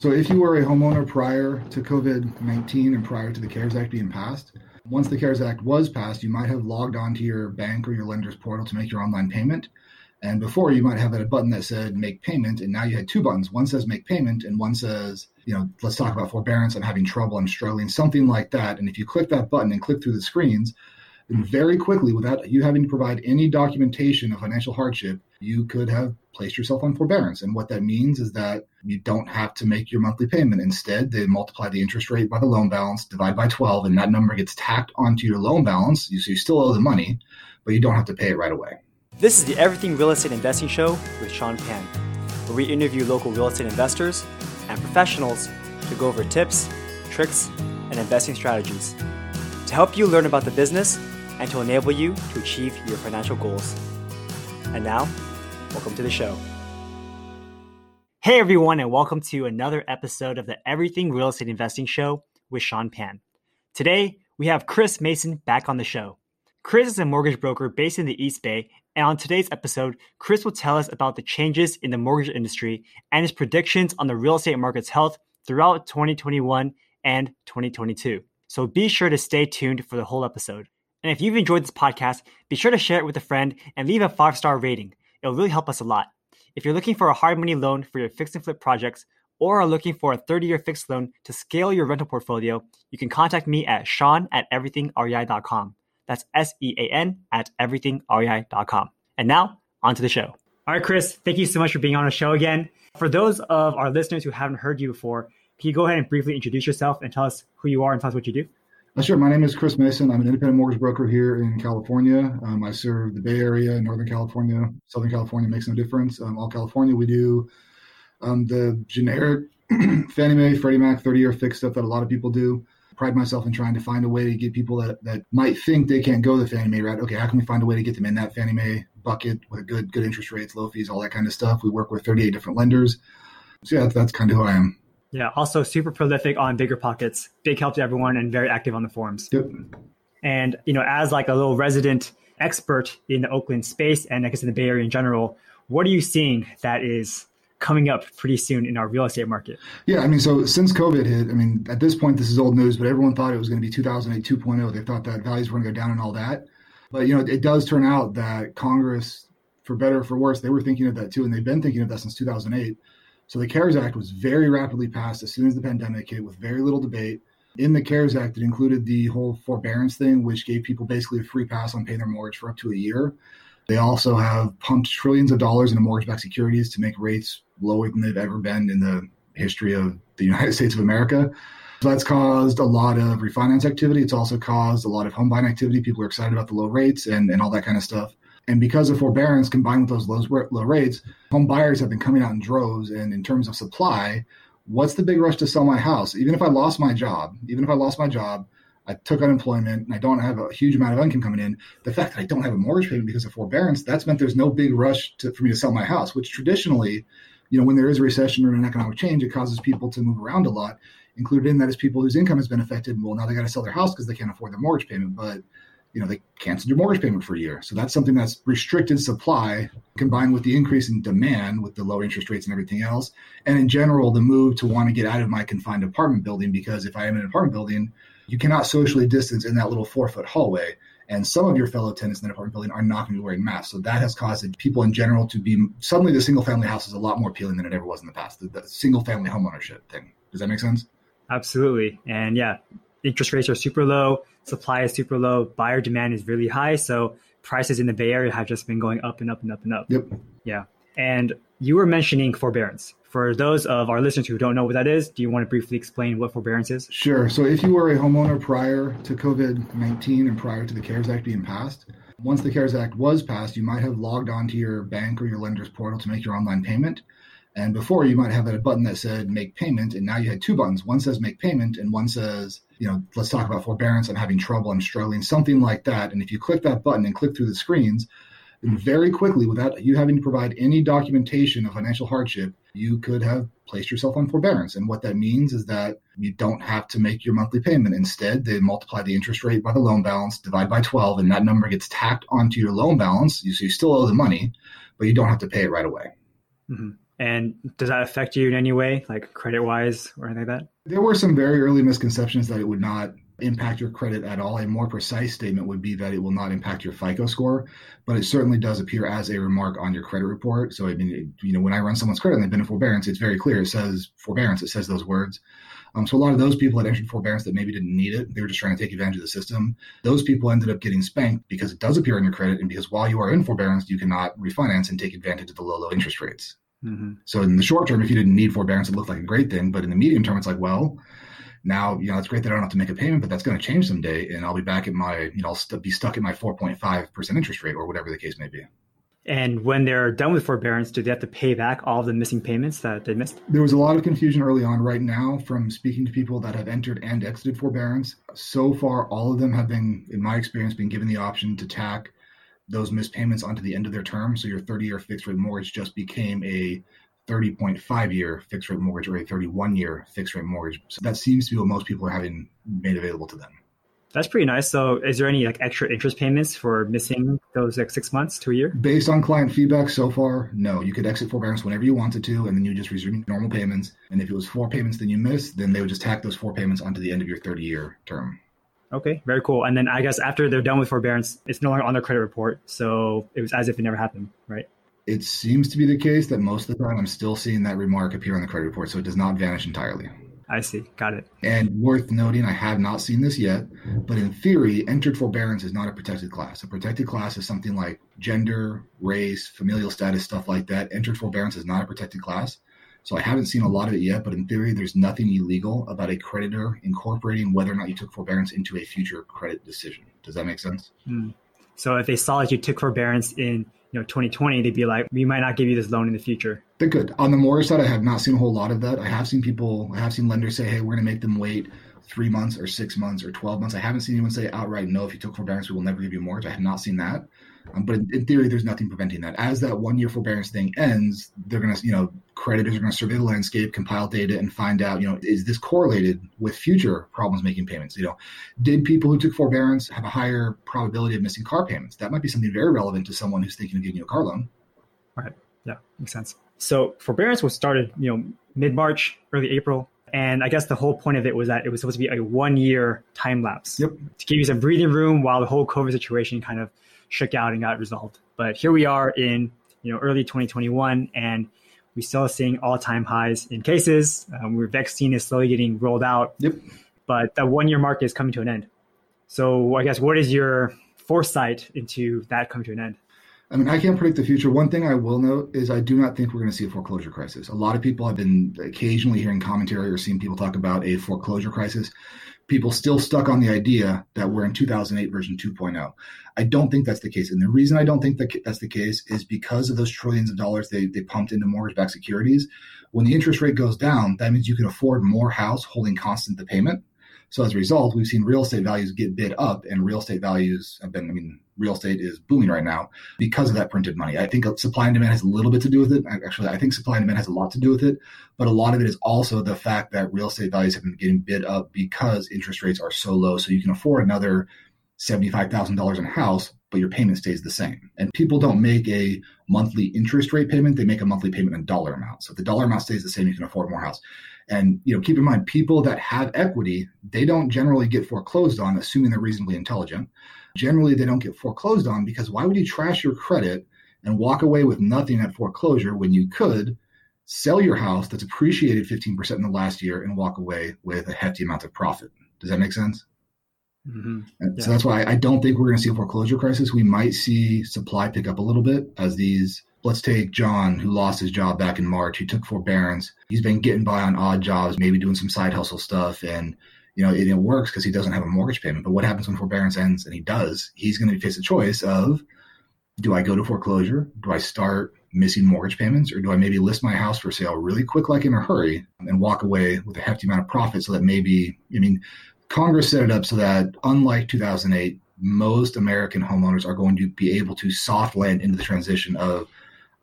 So, if you were a homeowner prior to COVID 19 and prior to the CARES Act being passed, once the CARES Act was passed, you might have logged onto your bank or your lender's portal to make your online payment. And before, you might have had a button that said make payment. And now you had two buttons. One says make payment, and one says, you know, let's talk about forbearance. I'm having trouble. I'm struggling, something like that. And if you click that button and click through the screens, very quickly, without you having to provide any documentation of financial hardship, you could have placed yourself on forbearance. And what that means is that you don't have to make your monthly payment. Instead, they multiply the interest rate by the loan balance, divide by 12, and that number gets tacked onto your loan balance. So you still owe the money, but you don't have to pay it right away. This is the Everything Real Estate Investing Show with Sean Pan, where we interview local real estate investors and professionals to go over tips, tricks, and investing strategies to help you learn about the business and to enable you to achieve your financial goals. And now, welcome to the show. Hey everyone, and welcome to another episode of the Everything Real Estate Investing Show with Sean Pan. Today, we have Chris Mason back on the show. Chris is a mortgage broker based in the East Bay and on today's episode, Chris will tell us about the changes in the mortgage industry and his predictions on the real estate market's health throughout 2021 and 2022. So be sure to stay tuned for the whole episode. And if you've enjoyed this podcast, be sure to share it with a friend and leave a five star rating. It'll really help us a lot. If you're looking for a hard money loan for your fix and flip projects, or are looking for a 30 year fixed loan to scale your rental portfolio, you can contact me at sean at everythingrei.com. That's S E A N at everythingrei.com. And now, on to the show. All right, Chris, thank you so much for being on the show again. For those of our listeners who haven't heard you before, can you go ahead and briefly introduce yourself and tell us who you are and tell us what you do? Sure. My name is Chris Mason. I'm an independent mortgage broker here in California. Um, I serve the Bay Area, Northern California, Southern California makes no difference. Um, all California, we do um, the generic Fannie Mae, Freddie Mac 30 year fixed stuff that a lot of people do pride myself in trying to find a way to get people that, that might think they can't go the Fannie Mae route. Okay, how can we find a way to get them in that Fannie Mae bucket with good good interest rates, low fees, all that kind of stuff? We work with 38 different lenders. So yeah, that's, that's kind of who I am. Yeah, also super prolific on BiggerPockets, big help to everyone, and very active on the forums. Yep. And you know, as like a little resident expert in the Oakland space and I guess in the Bay Area in general, what are you seeing that is coming up pretty soon in our real estate market. Yeah, I mean, so since COVID hit, I mean, at this point, this is old news, but everyone thought it was going to be 2008 2.0. They thought that values were going to go down and all that. But, you know, it does turn out that Congress, for better or for worse, they were thinking of that too. And they've been thinking of that since 2008. So the CARES Act was very rapidly passed as soon as the pandemic hit with very little debate. In the CARES Act, it included the whole forbearance thing, which gave people basically a free pass on paying their mortgage for up to a year. They also have pumped trillions of dollars into mortgage backed securities to make rates lower than they've ever been in the history of the United States of America. So that's caused a lot of refinance activity. It's also caused a lot of home buying activity. People are excited about the low rates and, and all that kind of stuff. And because of forbearance combined with those low, low rates, home buyers have been coming out in droves. And in terms of supply, what's the big rush to sell my house? Even if I lost my job, even if I lost my job, I took unemployment and I don't have a huge amount of income coming in. The fact that I don't have a mortgage payment because of forbearance, that's meant there's no big rush to, for me to sell my house, which traditionally, you know, when there is a recession or an economic change, it causes people to move around a lot. Included in that is people whose income has been affected. Well, now they got to sell their house because they can't afford their mortgage payment, but you know they canceled your mortgage payment for a year. So that's something that's restricted supply combined with the increase in demand with the low interest rates and everything else. And in general, the move to want to get out of my confined apartment building because if I am in an apartment building, you cannot socially distance in that little four foot hallway. And some of your fellow tenants in that apartment building are not going to be wearing masks. So that has caused people in general to be suddenly the single family house is a lot more appealing than it ever was in the past. The, the single family homeownership thing. Does that make sense? Absolutely. And yeah, interest rates are super low, supply is super low, buyer demand is really high. So prices in the Bay Area have just been going up and up and up and up. Yep. Yeah. And you were mentioning forbearance. For those of our listeners who don't know what that is, do you want to briefly explain what forbearance is? Sure. So, if you were a homeowner prior to COVID 19 and prior to the CARES Act being passed, once the CARES Act was passed, you might have logged onto your bank or your lender's portal to make your online payment. And before, you might have a button that said make payment. And now you had two buttons. One says make payment, and one says, you know, let's talk about forbearance. I'm having trouble. I'm struggling, something like that. And if you click that button and click through the screens, very quickly, without you having to provide any documentation of financial hardship, you could have placed yourself on forbearance. And what that means is that you don't have to make your monthly payment. Instead, they multiply the interest rate by the loan balance, divide by 12, and that number gets tacked onto your loan balance. So you still owe the money, but you don't have to pay it right away. Mm-hmm. And does that affect you in any way, like credit wise or anything like that? There were some very early misconceptions that it would not impact your credit at all. A more precise statement would be that it will not impact your FICO score, but it certainly does appear as a remark on your credit report. So, I mean, you know, when I run someone's credit and they've been in forbearance, it's very clear. It says forbearance, it says those words. Um, so a lot of those people had entered forbearance that maybe didn't need it. They were just trying to take advantage of the system. Those people ended up getting spanked because it does appear on your credit, and because while you are in forbearance, you cannot refinance and take advantage of the low, low interest rates. Mm-hmm. So in the short term, if you didn't need forbearance, it looked like a great thing. But in the medium term, it's like, well, now you know it's great that I don't have to make a payment, but that's going to change someday, and I'll be back at my you know I'll st- be stuck at my 4.5 percent interest rate or whatever the case may be. And when they're done with forbearance, do they have to pay back all of the missing payments that they missed? There was a lot of confusion early on. Right now, from speaking to people that have entered and exited forbearance, so far all of them have been, in my experience, been given the option to tack those missed payments onto the end of their term. So your 30-year fixed rate mortgage just became a 30.5 year fixed rate mortgage or a 31 year fixed rate mortgage. So that seems to be what most people are having made available to them. That's pretty nice. So, is there any like extra interest payments for missing those like six months to a year? Based on client feedback so far, no. You could exit forbearance whenever you wanted to, and then you just resume normal payments. And if it was four payments that you missed, then they would just tack those four payments onto the end of your 30 year term. Okay, very cool. And then I guess after they're done with forbearance, it's no longer on their credit report. So it was as if it never happened, right? It seems to be the case that most of the time I'm still seeing that remark appear on the credit report, so it does not vanish entirely. I see. Got it. And worth noting, I have not seen this yet, but in theory, entered forbearance is not a protected class. A protected class is something like gender, race, familial status, stuff like that. Entered forbearance is not a protected class. So I haven't seen a lot of it yet, but in theory, there's nothing illegal about a creditor incorporating whether or not you took forbearance into a future credit decision. Does that make sense? Mm. So if they saw that you took forbearance in you know 2020 they'd be like we might not give you this loan in the future they could on the mortgage side i have not seen a whole lot of that i have seen people i have seen lenders say hey we're going to make them wait three months or six months or 12 months i haven't seen anyone say outright no if you took forbearance we will never give you a mortgage i have not seen that um, but in, in, theory, there's nothing preventing that. As that one year forbearance thing ends, they're going to, you know, creditors are going to survey the landscape, compile data, and find out, you know, is this correlated with future problems making payments? You know, did people who took forbearance have a higher probability of missing car payments? That might be something very relevant to someone who's thinking of getting a car loan. Right. Yeah, makes sense. So forbearance was started, you know, mid March, early April. And I guess the whole point of it was that it was supposed to be a one year time lapse yep. to give you some breathing room while the whole COVID situation kind of shook out and got resolved. But here we are in you know early 2021, and we still seeing all time highs in cases. Um, where vaccine is slowly getting rolled out. Yep. But that one year mark is coming to an end. So I guess what is your foresight into that coming to an end? I mean, I can't predict the future. One thing I will note is I do not think we're going to see a foreclosure crisis. A lot of people have been occasionally hearing commentary or seeing people talk about a foreclosure crisis people still stuck on the idea that we're in 2008 version 2.0. I don't think that's the case. And the reason I don't think that that's the case is because of those trillions of dollars they, they pumped into mortgage backed securities. When the interest rate goes down, that means you can afford more house holding constant the payment. So as a result, we've seen real estate values get bid up, and real estate values have been, I mean, real estate is booming right now because of that printed money. I think supply and demand has a little bit to do with it. Actually, I think supply and demand has a lot to do with it, but a lot of it is also the fact that real estate values have been getting bid up because interest rates are so low. So you can afford another $75,000 in a house, but your payment stays the same. And people don't make a monthly interest rate payment, they make a monthly payment in dollar amount. So if the dollar amount stays the same, you can afford more house. And you know, keep in mind, people that have equity, they don't generally get foreclosed on, assuming they're reasonably intelligent. Generally, they don't get foreclosed on because why would you trash your credit and walk away with nothing at foreclosure when you could sell your house that's appreciated 15% in the last year and walk away with a hefty amount of profit? Does that make sense? Mm-hmm. Yeah. So that's why I don't think we're going to see a foreclosure crisis. We might see supply pick up a little bit as these let's take John, who lost his job back in March. He took forbearance. He's been getting by on odd jobs, maybe doing some side hustle stuff. And, you know, it, it works because he doesn't have a mortgage payment. But what happens when forbearance ends and he does? He's going to face a choice of do I go to foreclosure? Do I start missing mortgage payments? Or do I maybe list my house for sale really quick, like in a hurry, and walk away with a hefty amount of profit so that maybe, I mean, Congress set it up so that unlike 2008, most American homeowners are going to be able to soft land into the transition of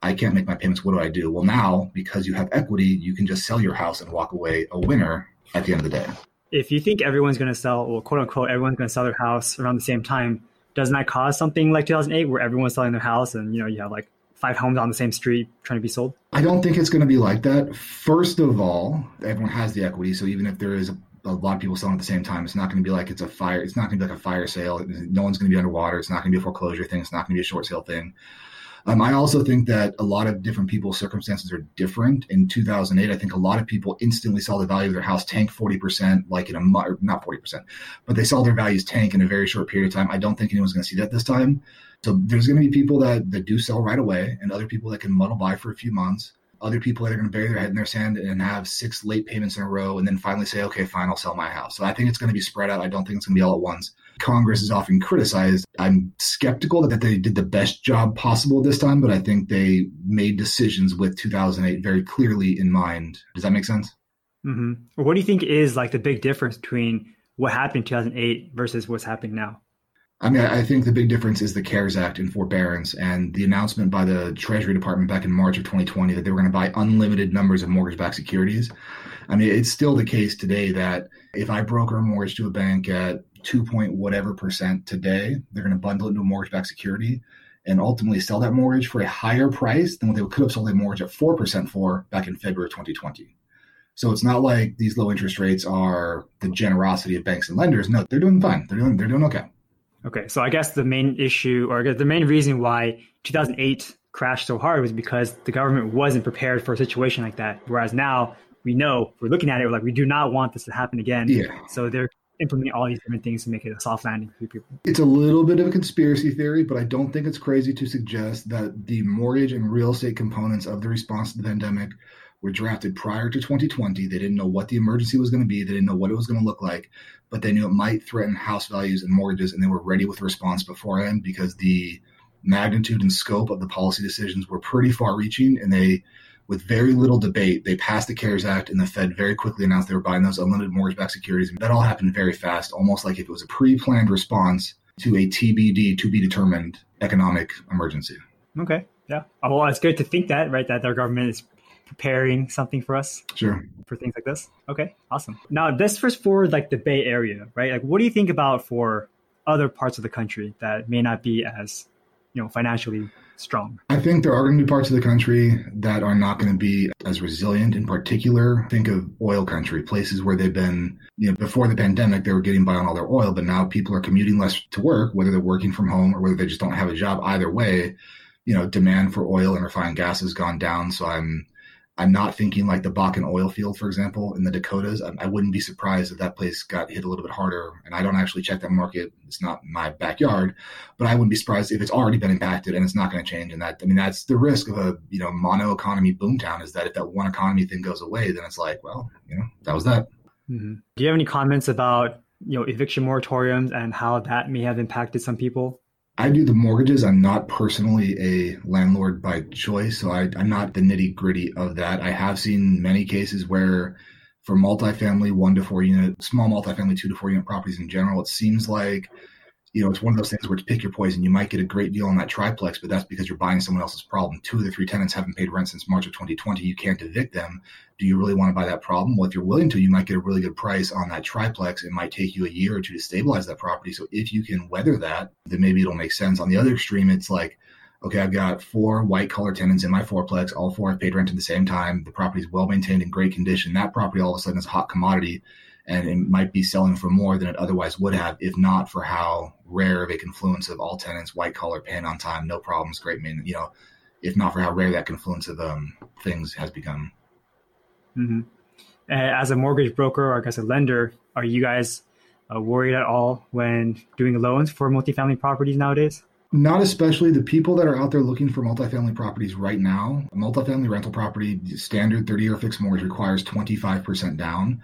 I can't make my payments. What do I do? Well, now because you have equity, you can just sell your house and walk away a winner at the end of the day. If you think everyone's going to sell, well, quote unquote, everyone's going to sell their house around the same time, doesn't that cause something like 2008 where everyone's selling their house and you know you have like five homes on the same street trying to be sold? I don't think it's going to be like that. First of all, everyone has the equity, so even if there is a, a lot of people selling at the same time, it's not going to be like it's a fire. It's not going to be like a fire sale. No one's going to be underwater. It's not going to be a foreclosure thing. It's not going to be a short sale thing. Um, I also think that a lot of different people's circumstances are different. In 2008, I think a lot of people instantly saw the value of their house tank 40%, like in a month, not 40%, but they saw their values tank in a very short period of time. I don't think anyone's going to see that this time. So there's going to be people that, that do sell right away and other people that can muddle by for a few months. Other people that are going to bury their head in their sand and have six late payments in a row and then finally say, okay, fine, I'll sell my house. So I think it's going to be spread out. I don't think it's going to be all at once. Congress is often criticized. I'm skeptical that they did the best job possible this time, but I think they made decisions with 2008 very clearly in mind. Does that make sense? Mm-hmm. What do you think is like the big difference between what happened in 2008 versus what's happening now? I mean, I think the big difference is the CARES Act and forbearance and the announcement by the Treasury Department back in March of 2020 that they were going to buy unlimited numbers of mortgage backed securities. I mean, it's still the case today that if I broker a mortgage to a bank at two point whatever percent today, they're going to bundle it into a mortgage backed security and ultimately sell that mortgage for a higher price than what they could have sold a mortgage at 4% for back in February of 2020. So it's not like these low interest rates are the generosity of banks and lenders. No, they're doing fine. They're doing they're doing okay. Okay, so I guess the main issue, or the main reason why 2008 crashed so hard was because the government wasn't prepared for a situation like that. Whereas now we know, we're looking at it, we're like, we do not want this to happen again. Yeah. So they're implementing all these different things to make it a soft landing for people. It's a little bit of a conspiracy theory, but I don't think it's crazy to suggest that the mortgage and real estate components of the response to the pandemic were drafted prior to 2020. They didn't know what the emergency was going to be. They didn't know what it was going to look like, but they knew it might threaten house values and mortgages, and they were ready with a response beforehand because the magnitude and scope of the policy decisions were pretty far reaching, and they with very little debate, they passed the CARES Act, and the Fed very quickly announced they were buying those unlimited mortgage-backed securities. And that all happened very fast, almost like if it was a pre-planned response to a TBD, to be determined economic emergency. Okay, yeah. Well, it's good to think that, right? That our government is preparing something for us. Sure. For things like this. Okay, awesome. Now, this first for like the Bay Area, right? Like, what do you think about for other parts of the country that may not be as, you know, financially strong? I think there are going to be parts of the country that are not going to be as resilient. In particular, think of oil country, places where they've been, you know, before the pandemic, they were getting by on all their oil, but now people are commuting less to work, whether they're working from home or whether they just don't have a job. Either way, you know, demand for oil and refined gas has gone down. So I'm I'm not thinking like the Bakken oil field, for example, in the Dakotas. I, I, wouldn't be surprised if that place got hit a little bit harder. And I don't actually check that market; it's not my backyard. But I wouldn't be surprised if it's already been impacted and it's not going to change. And that, I mean, that's the risk of a you know mono economy boomtown is that if that one economy thing goes away, then it's like, well, you know, that was that. Mm-hmm. Do you have any comments about you know eviction moratoriums and how that may have impacted some people? I do the mortgages. I'm not personally a landlord by choice, so I, am not the nitty gritty of that. I have seen many cases where, for multifamily, one to four unit, small multifamily, two to four unit properties in general, it seems like you know, it's one of those things where it's pick your poison. You might get a great deal on that triplex, but that's because you're buying someone else's problem. Two of the three tenants haven't paid rent since March of 2020. You can't evict them. Do you really want to buy that problem? Well, if you're willing to, you might get a really good price on that triplex. It might take you a year or two to stabilize that property. So if you can weather that, then maybe it'll make sense. On the other extreme, it's like, okay, I've got four white collar tenants in my fourplex. All four have paid rent at the same time. The property is well maintained in great condition. That property all of a sudden is a hot commodity and it might be selling for more than it otherwise would have if not for how rare of a confluence of all tenants, white collar, paying on time, no problems, great man. You know, if not for how rare that confluence of um, things has become. Mm-hmm. As a mortgage broker or as a lender, are you guys uh, worried at all when doing loans for multifamily properties nowadays? Not especially the people that are out there looking for multifamily properties right now. A multifamily rental property, standard 30 year fixed mortgage requires 25% down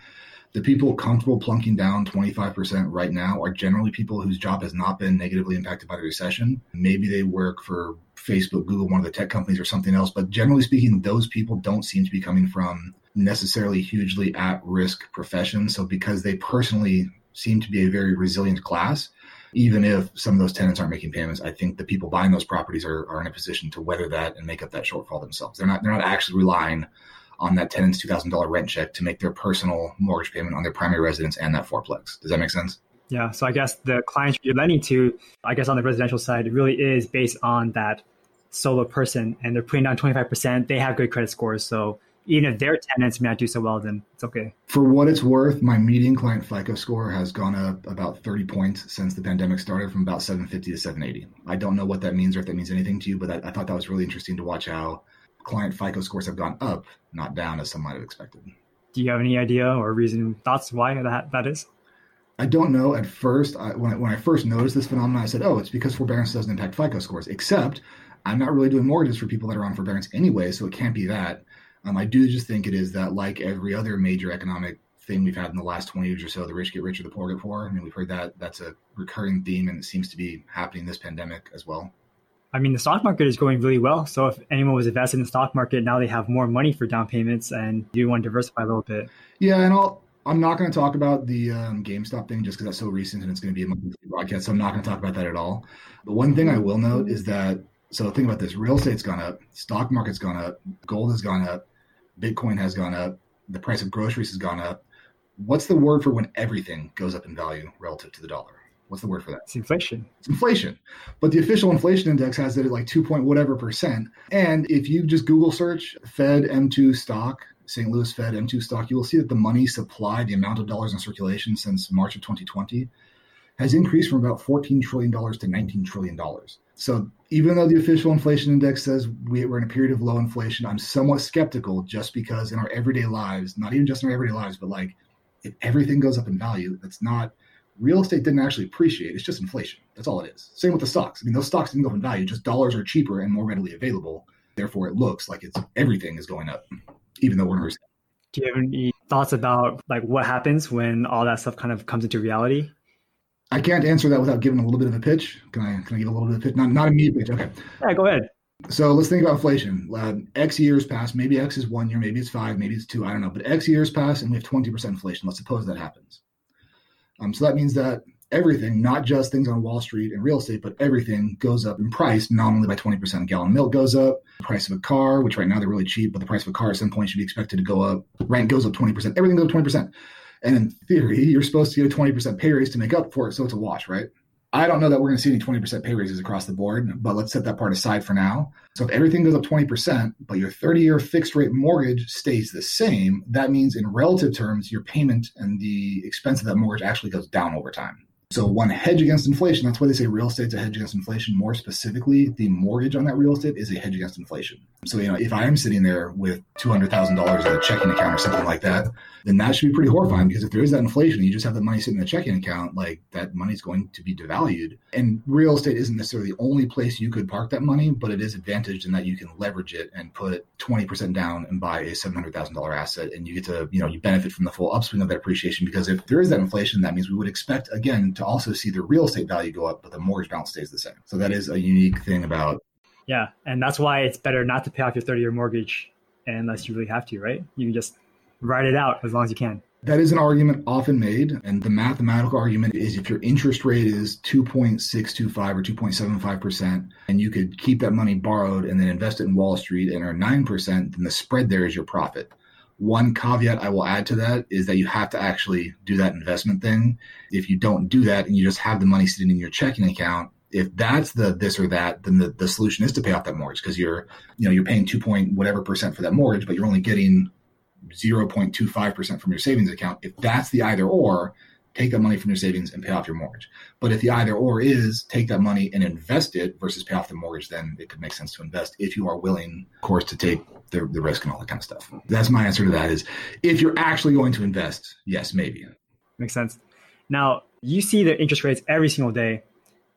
the people comfortable plunking down 25% right now are generally people whose job has not been negatively impacted by the recession. Maybe they work for Facebook, Google, one of the tech companies, or something else. But generally speaking, those people don't seem to be coming from necessarily hugely at risk professions. So, because they personally seem to be a very resilient class, even if some of those tenants aren't making payments, I think the people buying those properties are, are in a position to weather that and make up that shortfall themselves. They're not they're not actually relying on that tenant's $2,000 rent check to make their personal mortgage payment on their primary residence and that fourplex. Does that make sense? Yeah. So I guess the clients you're lending to, I guess on the residential side, it really is based on that solo person and they're putting down 25%, they have good credit scores. So even if their tenants may not do so well, then it's okay. For what it's worth, my median client FICO score has gone up about 30 points since the pandemic started from about 750 to 780. I don't know what that means or if that means anything to you, but I, I thought that was really interesting to watch how client FICO scores have gone up, not down as some might have expected. Do you have any idea or reason, thoughts why that, that is? I don't know. At first, I, when, I, when I first noticed this phenomenon, I said, oh, it's because forbearance doesn't impact FICO scores, except I'm not really doing mortgages for people that are on forbearance anyway, so it can't be that. Um, I do just think it is that, like every other major economic thing we've had in the last 20 years or so, the rich get richer, the poor get poorer. I mean, we've heard that that's a recurring theme, and it seems to be happening this pandemic as well. I mean, the stock market is going really well. So if anyone was invested in the stock market, now they have more money for down payments, and you want to diversify a little bit. Yeah, and I'll. I'm not going to talk about the um, GameStop thing just because that's so recent and it's going to be a monthly broadcast. So I'm not going to talk about that at all. But one thing I will note is that so think about this: real estate's gone up, stock market's gone up, gold has gone up, Bitcoin has gone up, the price of groceries has gone up. What's the word for when everything goes up in value relative to the dollar? What's the word for that? It's inflation. It's inflation. But the official inflation index has it at like 2 point whatever percent. And if you just Google search Fed M2 stock, St. Louis Fed M2 stock, you will see that the money supply, the amount of dollars in circulation since March of 2020, has increased from about $14 trillion to $19 trillion. So even though the official inflation index says we, are in a period of low inflation, I'm somewhat skeptical just because in our everyday lives, not even just in our everyday lives, but like if everything goes up in value, that's not real estate didn't actually appreciate. It's just inflation. That's all it is. Same with the stocks. I mean, those stocks didn't go in value, just dollars are cheaper and more readily available. Therefore, it looks like it's everything is going up, even though we're in a recession. Do you have any thoughts about like what happens when all that stuff kind of comes into reality? I can't answer that without giving a little bit of a pitch. Can I? Can I give a little bit of a pitch? Not not a me pitch. Okay. Yeah, go ahead. So let's think about inflation. Uh, X years pass. Maybe X is one year. Maybe it's five. Maybe it's two. I don't know. But X years pass, and we have twenty percent inflation. Let's suppose that happens. Um, so that means that everything, not just things on Wall Street and real estate, but everything goes up in price nominally by 20%. A gallon milk goes up, price of a car, which right now they're really cheap, but the price of a car at some point should be expected to go up. Rent goes up 20%. Everything goes up 20%. And in theory, you're supposed to get a 20% pay raise to make up for it. So it's a wash, right? I don't know that we're going to see any 20% pay raises across the board, but let's set that part aside for now. So if everything goes up 20%, but your 30 year fixed rate mortgage stays the same, that means in relative terms, your payment and the expense of that mortgage actually goes down over time. So one hedge against inflation. That's why they say real estate's a hedge against inflation. More specifically, the mortgage on that real estate is a hedge against inflation. So you know, if I am sitting there with two hundred thousand dollars in a checking account or something like that, then that should be pretty horrifying because if there is that inflation, you just have that money sitting in a checking account, like that money is going to be devalued. And real estate isn't necessarily the only place you could park that money, but it is advantaged in that you can leverage it and put twenty percent down and buy a seven hundred thousand dollar asset, and you get to you know you benefit from the full upswing of that appreciation because if there is that inflation, that means we would expect again to also see the real estate value go up, but the mortgage balance stays the same. So that is a unique thing about. Yeah, and that's why it's better not to pay off your 30 year mortgage unless you really have to, right? You can just write it out as long as you can. That is an argument often made. And the mathematical argument is if your interest rate is 2.625 or 2.75%, and you could keep that money borrowed and then invest it in Wall Street and earn 9%, then the spread there is your profit. One caveat I will add to that is that you have to actually do that investment thing. If you don't do that and you just have the money sitting in your checking account, if that's the this or that, then the, the solution is to pay off that mortgage because you're, you know, you're paying two point whatever percent for that mortgage, but you're only getting 0.25% from your savings account. If that's the either or, take that money from your savings and pay off your mortgage. But if the either or is take that money and invest it versus pay off the mortgage, then it could make sense to invest if you are willing, of course, to take the, the risk and all that kind of stuff. That's my answer to that is if you're actually going to invest, yes, maybe. Makes sense. Now, you see the interest rates every single day.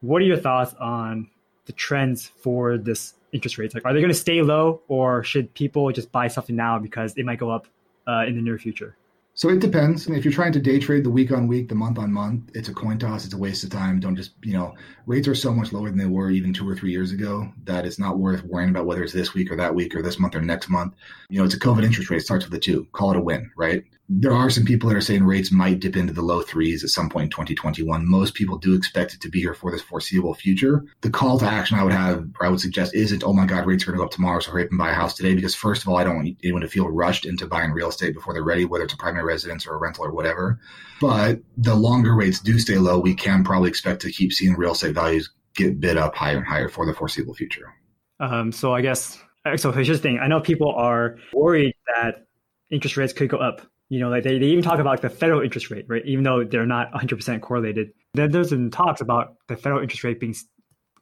What are your thoughts on the trends for this interest rates? Like, are they going to stay low or should people just buy something now because it might go up uh, in the near future? So it depends. If you're trying to day trade the week on week, the month on month, it's a coin toss. It's a waste of time. Don't just, you know, rates are so much lower than they were even two or three years ago that it's not worth worrying about whether it's this week or that week or this month or next month. You know, it's a COVID interest rate. It starts with a two. Call it a win, right? There are some people that are saying rates might dip into the low threes at some point in 2021. Most people do expect it to be here for this foreseeable future. The call to action I would have, or I would suggest, isn't, oh my God, rates are going to go up tomorrow, so hurry up and buy a house today. Because first of all, I don't want anyone to feel rushed into buying real estate before they're ready, whether it's a primary residence or a rental or whatever. But the longer rates do stay low, we can probably expect to keep seeing real estate values get bid up higher and higher for the foreseeable future. Um, so I guess so. Here's the thing: I know people are worried that interest rates could go up. You know, like they, they even talk about the federal interest rate, right? Even though they're not 100% correlated. Then there's been talks about the federal interest rate being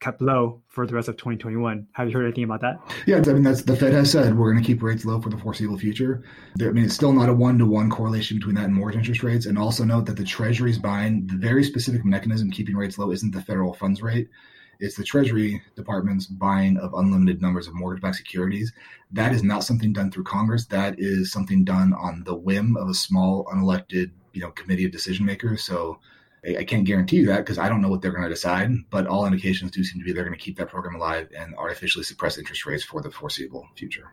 kept low for the rest of 2021. Have you heard anything about that? Yeah, I mean that's the Fed has said we're going to keep rates low for the foreseeable future. I mean it's still not a one to one correlation between that and mortgage interest rates. And also note that the Treasury's buying the very specific mechanism keeping rates low isn't the federal funds rate. It's the Treasury Department's buying of unlimited numbers of mortgage-backed securities. That is not something done through Congress. That is something done on the whim of a small, unelected, you know, committee of decision makers. So I can't guarantee you that because I don't know what they're going to decide, but all indications do seem to be they're going to keep that program alive and artificially suppress interest rates for the foreseeable future.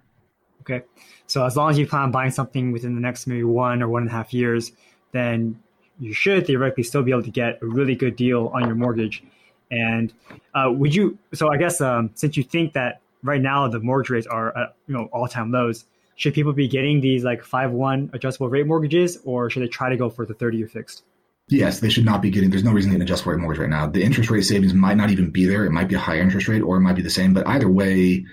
Okay. So as long as you plan on buying something within the next maybe one or one and a half years, then you should theoretically still be able to get a really good deal on your mortgage. And uh, would you? So I guess um, since you think that right now the mortgage rates are at you know all time lows, should people be getting these like five one adjustable rate mortgages, or should they try to go for the thirty year fixed? Yes, they should not be getting. There's no reason to get an adjustable rate mortgage right now. The interest rate savings might not even be there. It might be a higher interest rate, or it might be the same. But either way,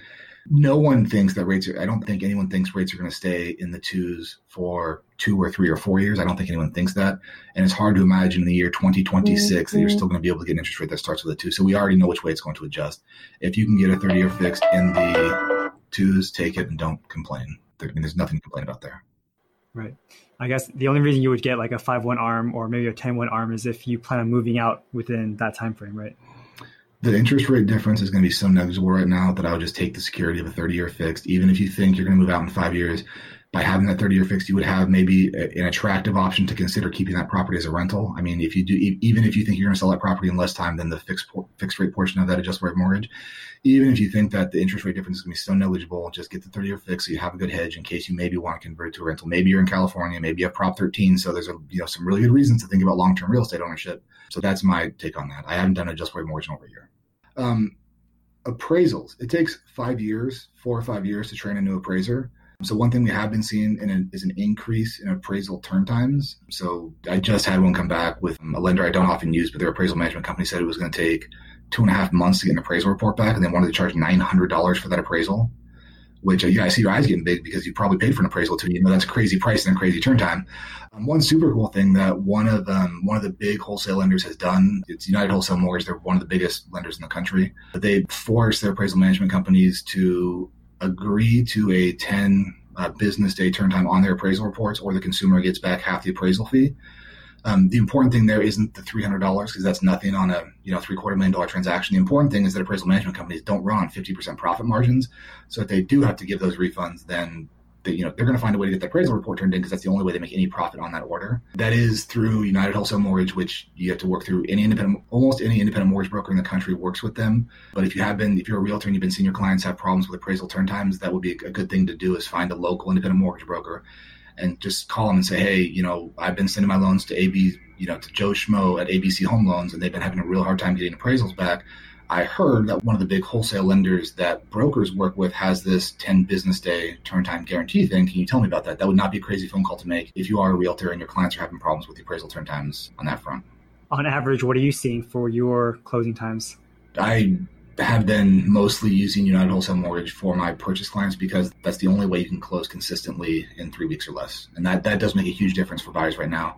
no one thinks that rates. Are, I don't think anyone thinks rates are going to stay in the twos for two or three or four years. I don't think anyone thinks that, and it's hard to imagine in the year 2026 mm-hmm. that you're still going to be able to get an interest rate that starts with a two. So we already know which way it's going to adjust. If you can get a 30-year fixed in the twos, take it and don't complain. I mean, there's nothing to complain about there. Right. I guess the only reason you would get like a five one arm or maybe a ten one arm is if you plan on moving out within that time frame, right? The interest rate difference is going to be so negligible right now that I would just take the security of a 30 year fixed. Even if you think you're going to move out in five years, by having that 30 year fixed, you would have maybe an attractive option to consider keeping that property as a rental. I mean, if you do, even if you think you're going to sell that property in less time than the fixed fixed rate portion of that adjustable rate mortgage, even if you think that the interest rate difference is going to be so negligible, just get the 30 year fix so you have a good hedge in case you maybe want to convert to a rental. Maybe you're in California, maybe you have Prop 13, so there's a you know some really good reasons to think about long term real estate ownership. So that's my take on that. I haven't done a adjustable rate mortgage in over a year. Um, appraisals. It takes five years, four or five years to train a new appraiser. So one thing we have been seeing is an increase in appraisal turn times. So I just had one come back with a lender I don't often use, but their appraisal management company said it was going to take two and a half months to get an appraisal report back, and they wanted to charge nine hundred dollars for that appraisal. Which uh, yeah, I see your eyes getting big because you probably paid for an appraisal too. You know that's a crazy price and a crazy turn time. Um, one super cool thing that one of um, one of the big wholesale lenders has done. It's United Wholesale Mortgage. They're one of the biggest lenders in the country. They force their appraisal management companies to agree to a 10 uh, business day turn time on their appraisal reports, or the consumer gets back half the appraisal fee. Um, the important thing there isn't the three hundred dollars because that's nothing on a you know three quarter million dollar transaction. The important thing is that appraisal management companies don't run on fifty percent profit margins. So if they do have to give those refunds, then that you know they're going to find a way to get the appraisal report turned in because that's the only way they make any profit on that order. That is through United Wholesale Mortgage, which you have to work through. Any independent, almost any independent mortgage broker in the country works with them. But if you have been, if you're a realtor and you've been seeing your clients have problems with appraisal turn times, that would be a good thing to do is find a local independent mortgage broker and just call them and say, hey, you know, I've been sending my loans to AB, you know, to Joe Schmo at ABC Home Loans, and they've been having a real hard time getting appraisals back. I heard that one of the big wholesale lenders that brokers work with has this 10 business day turn time guarantee thing. Can you tell me about that? That would not be a crazy phone call to make if you are a realtor and your clients are having problems with the appraisal turn times on that front. On average, what are you seeing for your closing times? I have been mostly using United Wholesale Mortgage for my purchase clients because that's the only way you can close consistently in three weeks or less. And that, that does make a huge difference for buyers right now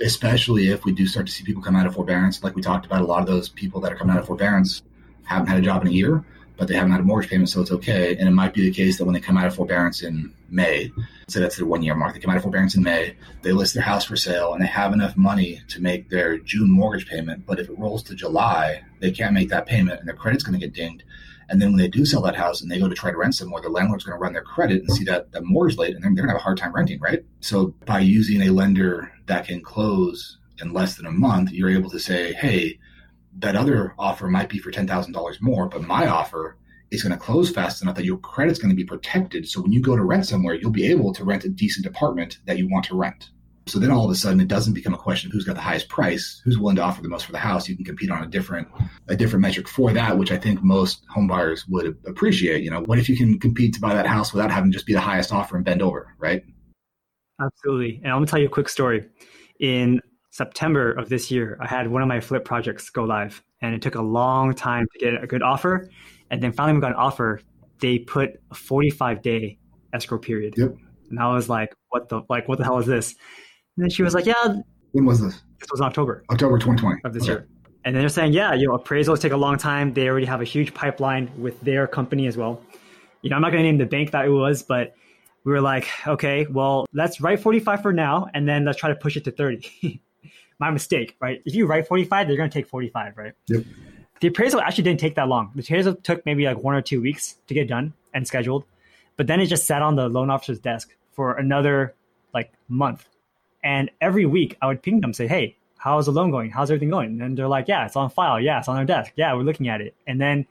especially if we do start to see people come out of forbearance. Like we talked about, a lot of those people that are coming out of forbearance haven't had a job in a year, but they haven't had a mortgage payment, so it's okay. And it might be the case that when they come out of forbearance in May, say that's their one year mark, they come out of forbearance in May, they list their house for sale, and they have enough money to make their June mortgage payment. But if it rolls to July, they can't make that payment, and their credit's going to get dinged. And then when they do sell that house and they go to try to rent somewhere, the landlord's going to run their credit and see that that mortgage late, and they're going to have a hard time renting, right? So by using a lender that can close in less than a month, you're able to say, hey, that other offer might be for $10,000 more, but my offer is going to close fast enough that your credit's going to be protected. So when you go to rent somewhere, you'll be able to rent a decent apartment that you want to rent. So then all of a sudden it doesn't become a question of who's got the highest price, who's willing to offer the most for the house. You can compete on a different a different metric for that, which I think most home buyers would appreciate. You know, what if you can compete to buy that house without having to just be the highest offer and bend over, right? Absolutely. And I'm gonna tell you a quick story. In September of this year, I had one of my flip projects go live, and it took a long time to get a good offer. And then finally, we got an offer. They put a 45 day escrow period. Yep. And I was like, what the like what the hell is this? And then she was like, yeah. When was this? This was October. October 2020 of this okay. year. And then they're saying, yeah, you know, appraisals take a long time. They already have a huge pipeline with their company as well. You know, I'm not going to name the bank that it was, but we were like, okay, well, let's write 45 for now, and then let's try to push it to 30. My mistake, right? If you write 45, they're going to take 45, right? Yep. The appraisal actually didn't take that long. The appraisal took maybe like one or two weeks to get done and scheduled, but then it just sat on the loan officer's desk for another like month. And every week I would ping them, say, hey, how's the loan going? How's everything going? And they're like, yeah, it's on file. Yeah, it's on our desk. Yeah, we're looking at it. And then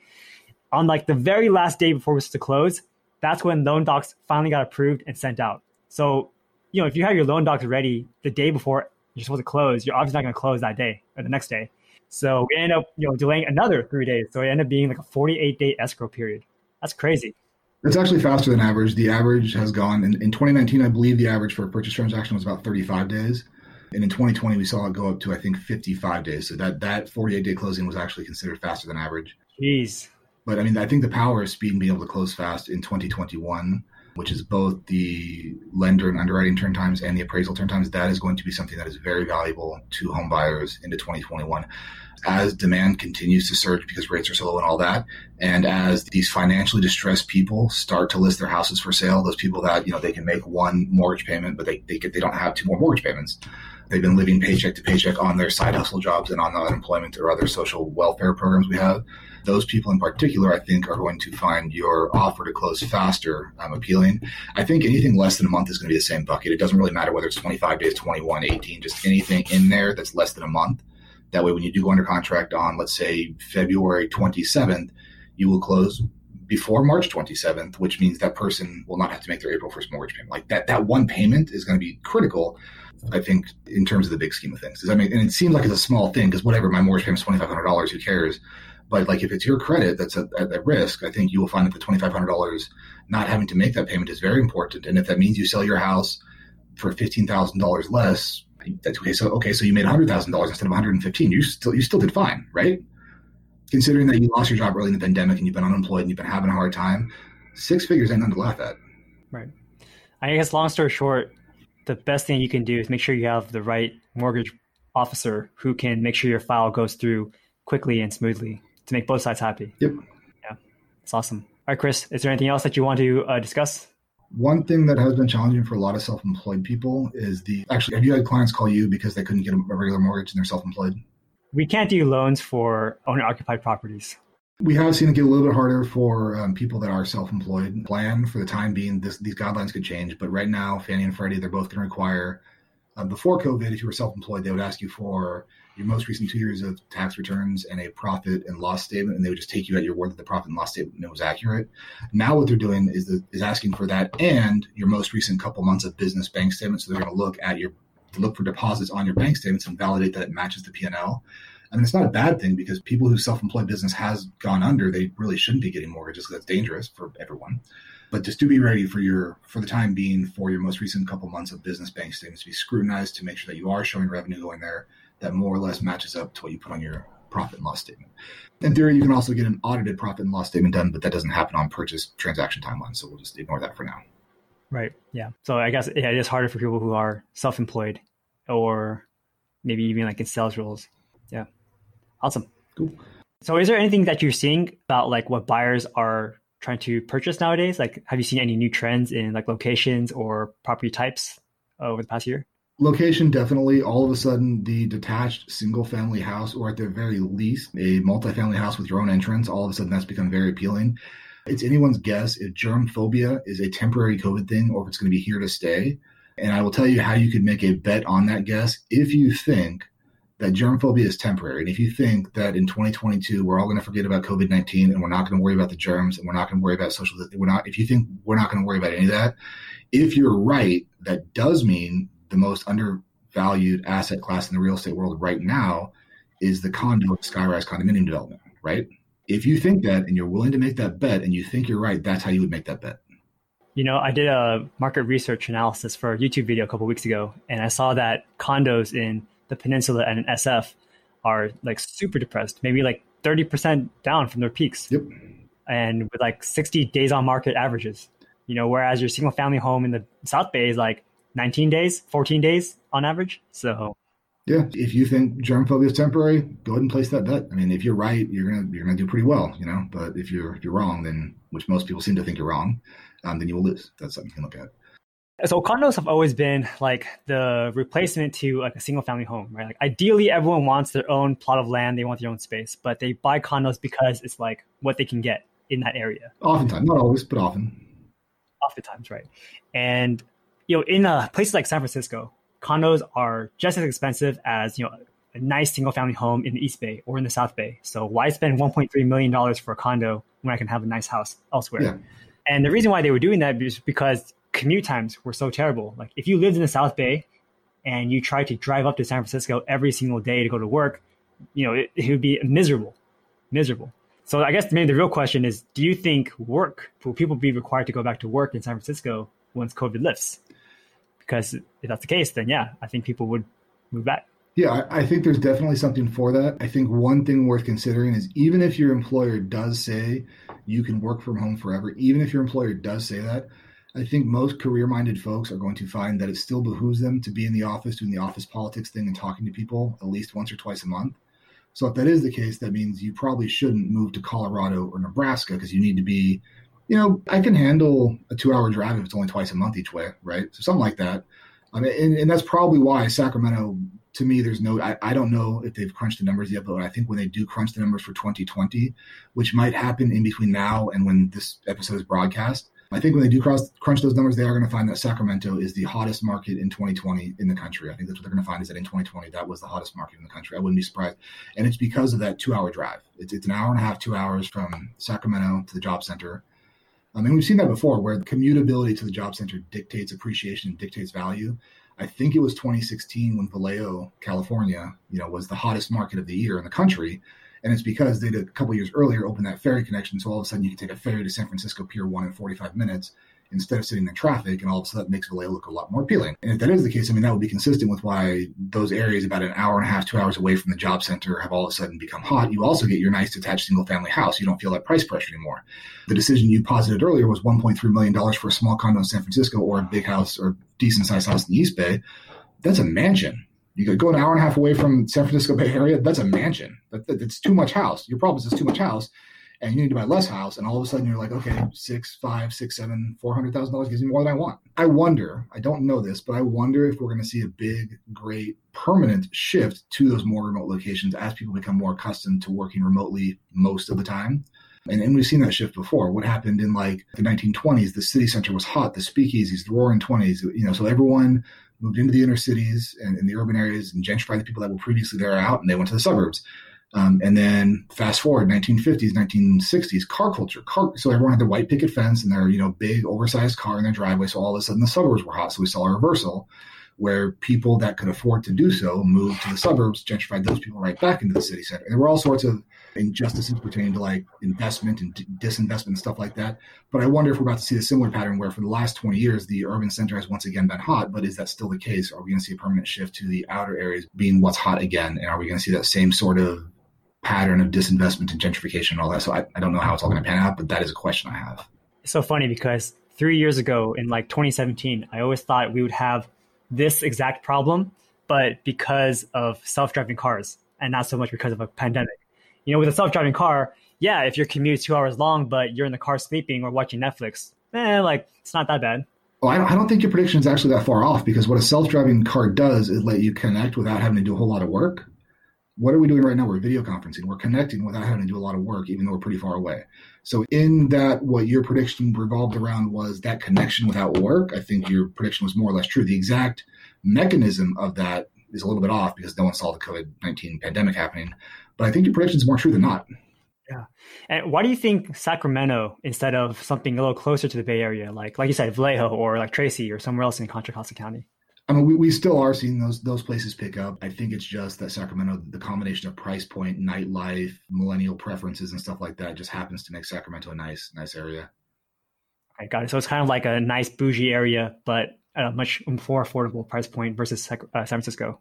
on like the very last day before we was to close, that's when loan docs finally got approved and sent out. So, you know, if you have your loan docs ready the day before you're supposed to close, you're obviously not going to close that day or the next day. So we end up, you know, delaying another three days. So it ended up being like a 48 day escrow period. That's crazy. It's actually faster than average. The average has gone in, in 2019. I believe the average for a purchase transaction was about 35 days, and in 2020 we saw it go up to I think 55 days. So that that 48 day closing was actually considered faster than average. Jeez. But I mean, I think the power of speed and being able to close fast in 2021, which is both the lender and underwriting turn times and the appraisal turn times, that is going to be something that is very valuable to home buyers into 2021 as demand continues to surge because rates are so low and all that, and as these financially distressed people start to list their houses for sale, those people that you know they can make one mortgage payment, but they they, they don't have two more mortgage payments. They've been living paycheck to paycheck on their side hustle jobs and on the unemployment or other social welfare programs we have. Those people in particular, I think, are going to find your offer to close faster um, appealing. I think anything less than a month is going to be the same bucket. It doesn't really matter whether it's 25 days, 21, 18, just anything in there that's less than a month that way, when you do go under contract on, let's say, February 27th, you will close before March 27th, which means that person will not have to make their April 1st mortgage payment. Like that, that one payment is going to be critical, I think, in terms of the big scheme of things. Does that make, and it seems like it's a small thing because whatever, my mortgage payment is $2,500, who cares? But like if it's your credit that's at, at, risk, I think you will find that the $2,500 not having to make that payment is very important. And if that means you sell your house for $15,000 less, that's okay. So okay, so you made hundred thousand dollars instead of one hundred and fifteen. You still you still did fine, right? Considering that you lost your job early in the pandemic and you've been unemployed and you've been having a hard time, six figures ain't nothing to laugh at. Right. I guess long story short, the best thing you can do is make sure you have the right mortgage officer who can make sure your file goes through quickly and smoothly to make both sides happy. Yep. Yeah, it's awesome. All right, Chris, is there anything else that you want to uh, discuss? One thing that has been challenging for a lot of self-employed people is the actually. Have you had clients call you because they couldn't get a regular mortgage and they're self-employed? We can't do loans for owner-occupied properties. We have seen it get a little bit harder for um, people that are self-employed. Plan for the time being, this, these guidelines could change, but right now, Fannie and Freddie, they're both going to require. Uh, before COVID, if you were self-employed, they would ask you for your most recent two years of tax returns and a profit and loss statement, and they would just take you at your word that the profit and loss statement was accurate. Now, what they're doing is the, is asking for that and your most recent couple months of business bank statements. So they're going to look at your look for deposits on your bank statements and validate that it matches the P and L. I mean, it's not a bad thing because people whose self-employed business has gone under, they really shouldn't be getting mortgages because that's dangerous for everyone. But just do be ready for your, for the time being, for your most recent couple months of business bank statements to be scrutinized to make sure that you are showing revenue going there that more or less matches up to what you put on your profit and loss statement. In theory, you can also get an audited profit and loss statement done, but that doesn't happen on purchase transaction timelines. So we'll just ignore that for now. Right. Yeah. So I guess yeah, it is harder for people who are self-employed or maybe even like in sales roles. Yeah. Awesome. Cool. So is there anything that you're seeing about like what buyers are trying to purchase nowadays? Like have you seen any new trends in like locations or property types over the past year? Location definitely. All of a sudden, the detached single family house, or at the very least, a multifamily house with your own entrance, all of a sudden that's become very appealing. It's anyone's guess if germ phobia is a temporary COVID thing or if it's going to be here to stay. And I will tell you how you could make a bet on that guess if you think that germ phobia is temporary. And if you think that in 2022 we're all going to forget about COVID 19 and we're not going to worry about the germs and we're not going to worry about social, we're not. If you think we're not going to worry about any of that, if you're right, that does mean the most undervalued asset class in the real estate world right now is the condo skyrise condominium development, right? If you think that and you're willing to make that bet and you think you're right, that's how you would make that bet. You know, I did a market research analysis for a YouTube video a couple weeks ago, and I saw that condos in the peninsula and in SF are like super depressed, maybe like 30% down from their peaks. Yep. and with like 60 days on market averages. You know, whereas your single family home in the South Bay is like 19 days, 14 days on average. So yeah, if you think germ phobia is temporary, go ahead and place that bet. I mean, if you're right, you're gonna you're gonna do pretty well, you know. But if you're if you're wrong, then which most people seem to think you're wrong, um, then you will lose. That's something you can look at. So condos have always been like the replacement to like a single family home, right? Like ideally everyone wants their own plot of land, they want their own space, but they buy condos because it's like what they can get in that area. Oftentimes, not always, but often. Oftentimes, right. And you know, in uh, places like San Francisco, condos are just as expensive as you know a nice single family home in the East Bay or in the South Bay. So why spend 1.3 million dollars for a condo when I can have a nice house elsewhere? Yeah. And the reason why they were doing that is because commute times were so terrible. Like if you lived in the South Bay and you tried to drive up to San Francisco every single day to go to work, you know, it, it would be miserable, miserable. So I guess maybe the real question is, do you think work, will people be required to go back to work in San Francisco once COVID lifts? Because if that's the case, then yeah, I think people would move back. Yeah, I think there's definitely something for that. I think one thing worth considering is even if your employer does say you can work from home forever, even if your employer does say that, I think most career minded folks are going to find that it still behooves them to be in the office doing the office politics thing and talking to people at least once or twice a month. So if that is the case, that means you probably shouldn't move to Colorado or Nebraska because you need to be, you know, I can handle a two hour drive if it's only twice a month each way, right? So something like that. I mean, and, and that's probably why Sacramento, to me, there's no, I, I don't know if they've crunched the numbers yet, but I think when they do crunch the numbers for 2020, which might happen in between now and when this episode is broadcast, I think when they do cross, crunch those numbers, they are going to find that Sacramento is the hottest market in 2020 in the country. I think that's what they're going to find is that in 2020, that was the hottest market in the country. I wouldn't be surprised. And it's because of that two hour drive. It's, it's an hour and a half, two hours from Sacramento to the job center. I mean, we've seen that before where the commutability to the job center dictates appreciation dictates value. I think it was 2016 when Vallejo, California, you know, was the hottest market of the year in the country and it's because they did a couple years earlier open that ferry connection. So all of a sudden you can take a ferry to San Francisco Pier 1 in 45 minutes instead of sitting in traffic. And all of a sudden makes Vallejo look a lot more appealing. And if that is the case, I mean, that would be consistent with why those areas about an hour and a half, two hours away from the job center have all of a sudden become hot. You also get your nice detached single family house. You don't feel that price pressure anymore. The decision you posited earlier was $1.3 million for a small condo in San Francisco or a big house or decent sized house in the East Bay. That's a mansion you could go an hour and a half away from San Francisco Bay Area. That's a mansion. That, that, that's too much house. Your problem is it's too much house, and you need to buy less house. And all of a sudden, you're like, okay, six, five, six, seven, four hundred thousand dollars gives me more than I want. I wonder. I don't know this, but I wonder if we're going to see a big, great, permanent shift to those more remote locations as people become more accustomed to working remotely most of the time. And, and we've seen that shift before. What happened in like the 1920s? The city center was hot, the speakeasies, the roaring 20s. You know, so everyone moved into the inner cities and in the urban areas and gentrified the people that were previously there out and they went to the suburbs. Um, and then fast forward 1950s, 1960s, car culture. Car, so everyone had their white picket fence and their you know big oversized car in their driveway. So all of a sudden the suburbs were hot. So we saw a reversal where people that could afford to do so moved to the suburbs, gentrified those people right back into the city center. And there were all sorts of injustices pertaining to like investment and disinvestment and stuff like that. But I wonder if we're about to see a similar pattern where for the last 20 years, the urban center has once again been hot. But is that still the case? Are we going to see a permanent shift to the outer areas being what's hot again? And are we going to see that same sort of pattern of disinvestment and gentrification and all that? So I, I don't know how it's all going to pan out, but that is a question I have. It's so funny because three years ago in like 2017, I always thought we would have this exact problem, but because of self-driving cars and not so much because of a pandemic. You know, with a self-driving car, yeah, if your commute is two hours long, but you're in the car sleeping or watching Netflix, eh, like it's not that bad. Well, I don't think your prediction is actually that far off because what a self-driving car does is let you connect without having to do a whole lot of work. What are we doing right now? We're video conferencing. We're connecting without having to do a lot of work, even though we're pretty far away. So, in that, what your prediction revolved around was that connection without work. I think your prediction was more or less true. The exact mechanism of that is a little bit off because no one saw the COVID 19 pandemic happening. But I think your prediction is more true than not. Yeah. And why do you think Sacramento instead of something a little closer to the Bay Area, like like you said, Vallejo or like Tracy or somewhere else in Contra Costa County? I mean, we, we still are seeing those those places pick up. I think it's just that Sacramento, the combination of price point, nightlife, millennial preferences, and stuff like that, just happens to make Sacramento a nice nice area. I got it. So it's kind of like a nice bougie area, but at a much more affordable price point versus uh, San Francisco.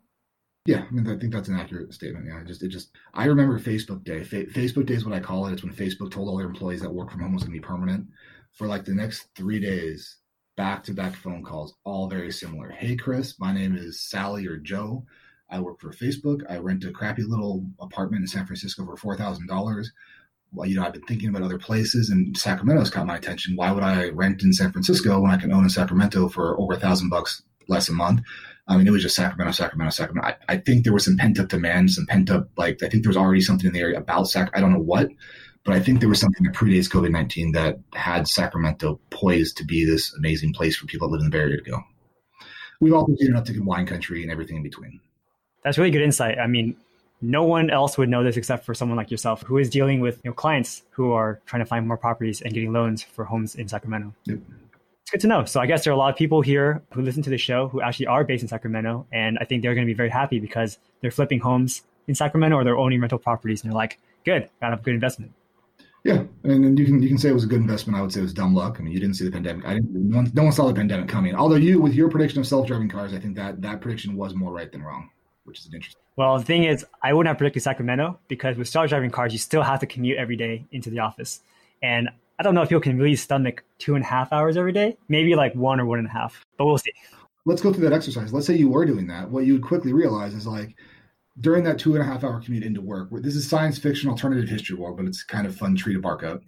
Yeah, I mean, I think that's an accurate statement. Yeah, just it just I remember Facebook Day. Fa- Facebook Day is what I call it. It's when Facebook told all their employees that work from home was going to be permanent for like the next three days. Back to back phone calls, all very similar. Hey, Chris, my name is Sally or Joe. I work for Facebook. I rent a crappy little apartment in San Francisco for four thousand dollars. Well, you know, I've been thinking about other places, and Sacramento's caught my attention. Why would I rent in San Francisco when I can own in Sacramento for over a thousand bucks less a month? I mean, it was just Sacramento, Sacramento, Sacramento. I, I think there was some pent up demand, some pent up, like, I think there was already something in the area about Sac. I don't know what, but I think there was something that predates COVID 19 that had Sacramento poised to be this amazing place for people that live in the Bay Area to go. We've also seen enough to wine country and everything in between. That's really good insight. I mean, no one else would know this except for someone like yourself who is dealing with you know, clients who are trying to find more properties and getting loans for homes in Sacramento. Yep good to know. So I guess there are a lot of people here who listen to the show who actually are based in Sacramento, and I think they're going to be very happy because they're flipping homes in Sacramento or they're owning rental properties, and they're like, "Good, got a good investment." Yeah, and then you can you can say it was a good investment. I would say it was dumb luck. I mean, you didn't see the pandemic. I didn't. No one, no one saw the pandemic coming. Although you, with your prediction of self driving cars, I think that that prediction was more right than wrong, which is interesting. Well, the thing is, I wouldn't have predicted Sacramento because with self driving cars, you still have to commute every day into the office, and I don't know if people can really stomach two and a half hours every day. Maybe like one or one and a half, but we'll see. Let's go through that exercise. Let's say you were doing that. What you would quickly realize is like during that two and a half hour commute into work, this is science fiction alternative history world, but it's kind of fun tree to bark up.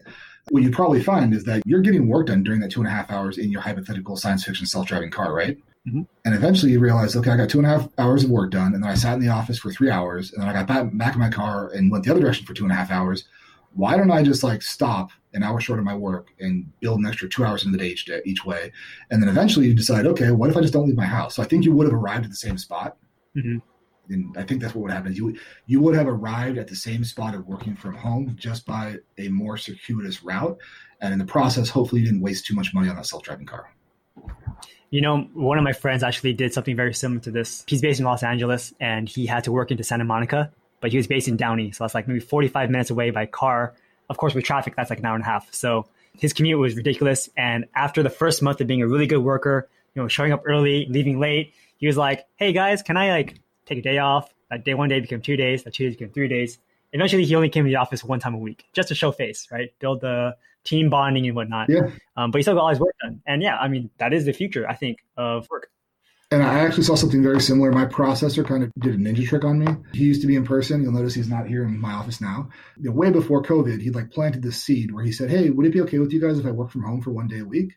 What you probably find is that you're getting work done during that two and a half hours in your hypothetical science fiction self driving car, right? Mm-hmm. And eventually you realize, okay, I got two and a half hours of work done, and then I sat in the office for three hours, and then I got back, back in my car and went the other direction for two and a half hours why don't I just like stop an hour short of my work and build an extra two hours in the day each, day, each way? And then eventually you decide, okay, what if I just don't leave my house? So I think you would have arrived at the same spot. Mm-hmm. And I think that's what would happen. You you would have arrived at the same spot of working from home just by a more circuitous route, and in the process, hopefully, you didn't waste too much money on a self driving car. You know, one of my friends actually did something very similar to this. He's based in Los Angeles, and he had to work into Santa Monica but he was based in Downey. So that's like maybe 45 minutes away by car. Of course, with traffic, that's like an hour and a half. So his commute was ridiculous. And after the first month of being a really good worker, you know, showing up early, leaving late, he was like, Hey guys, can I like take a day off? That day one day became two days, that two days became three days. Eventually he only came to the office one time a week just to show face, right? Build the team bonding and whatnot. Yeah. Um, but he still got all his work done. And yeah, I mean, that is the future, I think, of work. And I actually saw something very similar. My processor kind of did a ninja trick on me. He used to be in person. You'll notice he's not here in my office now. Way before COVID, he like planted this seed where he said, "Hey, would it be okay with you guys if I work from home for one day a week?"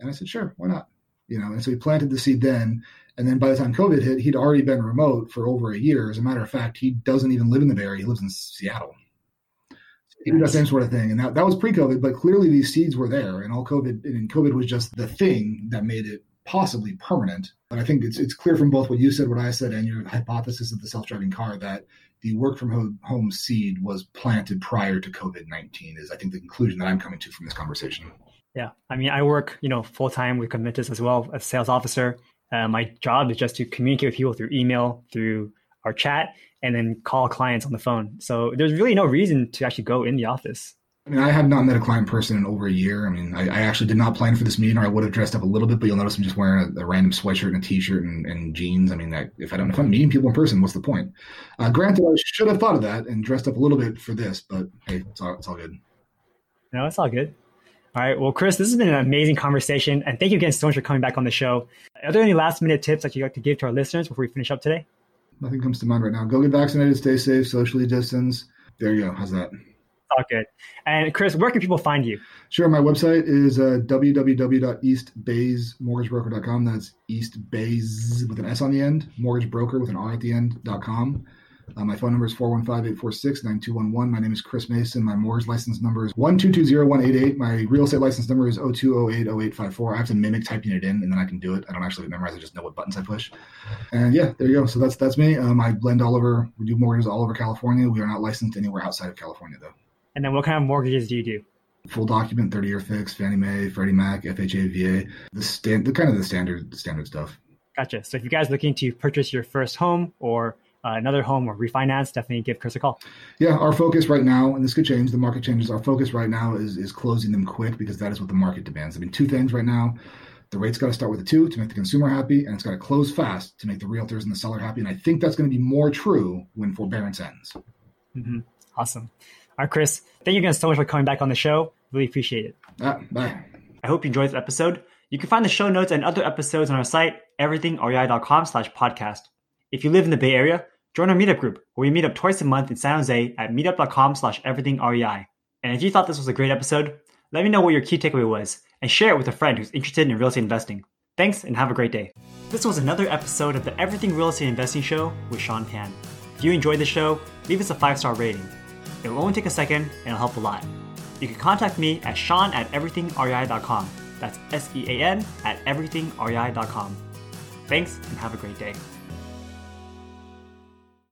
And I said, "Sure, why not?" You know, and so he planted the seed then. And then by the time COVID hit, he'd already been remote for over a year. As a matter of fact, he doesn't even live in the Bay Area. He lives in Seattle. he did that same sort of thing. And that, that was pre-COVID, but clearly these seeds were there. And all COVID and COVID was just the thing that made it possibly permanent. But I think it's it's clear from both what you said, what I said, and your hypothesis of the self-driving car that the work from home, seed was planted prior to COVID nineteen. Is I think the conclusion that I'm coming to from this conversation. Yeah, I mean, I work you know full time with Committus as well as sales officer. Uh, my job is just to communicate with people through email, through our chat, and then call clients on the phone. So there's really no reason to actually go in the office. I mean, I have not met a client person in over a year. I mean, I, I, actually did not plan for this meeting, or I would have dressed up a little bit. But you'll notice I'm just wearing a, a random sweatshirt and a t-shirt and, and jeans. I mean, I, if I don't, if I'm meeting people in person, what's the point? Uh, granted, I should have thought of that and dressed up a little bit for this, but hey, it's all, it's all good. No, it's all good. All right. Well, Chris, this has been an amazing conversation, and thank you again so much for coming back on the show. Are there any last minute tips that you'd like to give to our listeners before we finish up today? Nothing comes to mind right now. Go get vaccinated, stay safe, socially distance. There you go. How's that? all good. And Chris, where can people find you? Sure. My website is uh, www.eastbaysmortgagebroker.com. That's East Bays with an S on the end, mortgage broker with an R at the end.com. Uh, my phone number is 415-846-9211. My name is Chris Mason. My mortgage license number is 1220188. My real estate license number is 02080854. I have to mimic typing it in and then I can do it. I don't actually memorize. I just know what buttons I push. And yeah, there you go. So that's that's me. Um, I blend all over. We do mortgages all over California. We are not licensed anywhere outside of California though. And then what kind of mortgages do you do? Full document, 30 year fix, Fannie Mae, Freddie Mac, FHA, VA, the stand, the kind of the standard, standard stuff. Gotcha. So if you guys looking to purchase your first home or uh, another home or refinance, definitely give Chris a call. Yeah, our focus right now, and this could change, the market changes. Our focus right now is is closing them quick because that is what the market demands. I mean, two things right now. The rate's got to start with a two to make the consumer happy, and it's got to close fast to make the realtors and the seller happy. And I think that's going to be more true when forbearance ends. Mm-hmm. Awesome. All right, Chris, thank you again so much for coming back on the show. Really appreciate it. Ah, bye. I hope you enjoyed this episode. You can find the show notes and other episodes on our site, everythingrei.com slash podcast. If you live in the Bay Area, join our meetup group where we meet up twice a month in San Jose at meetup.com slash everythingrei. And if you thought this was a great episode, let me know what your key takeaway was and share it with a friend who's interested in real estate investing. Thanks and have a great day. This was another episode of the Everything Real Estate Investing Show with Sean Pan. If you enjoyed the show, leave us a five star rating. It will only take a second and it'll help a lot. You can contact me at sean at everythingrei.com. That's S E A N at everythingrei.com. Thanks and have a great day.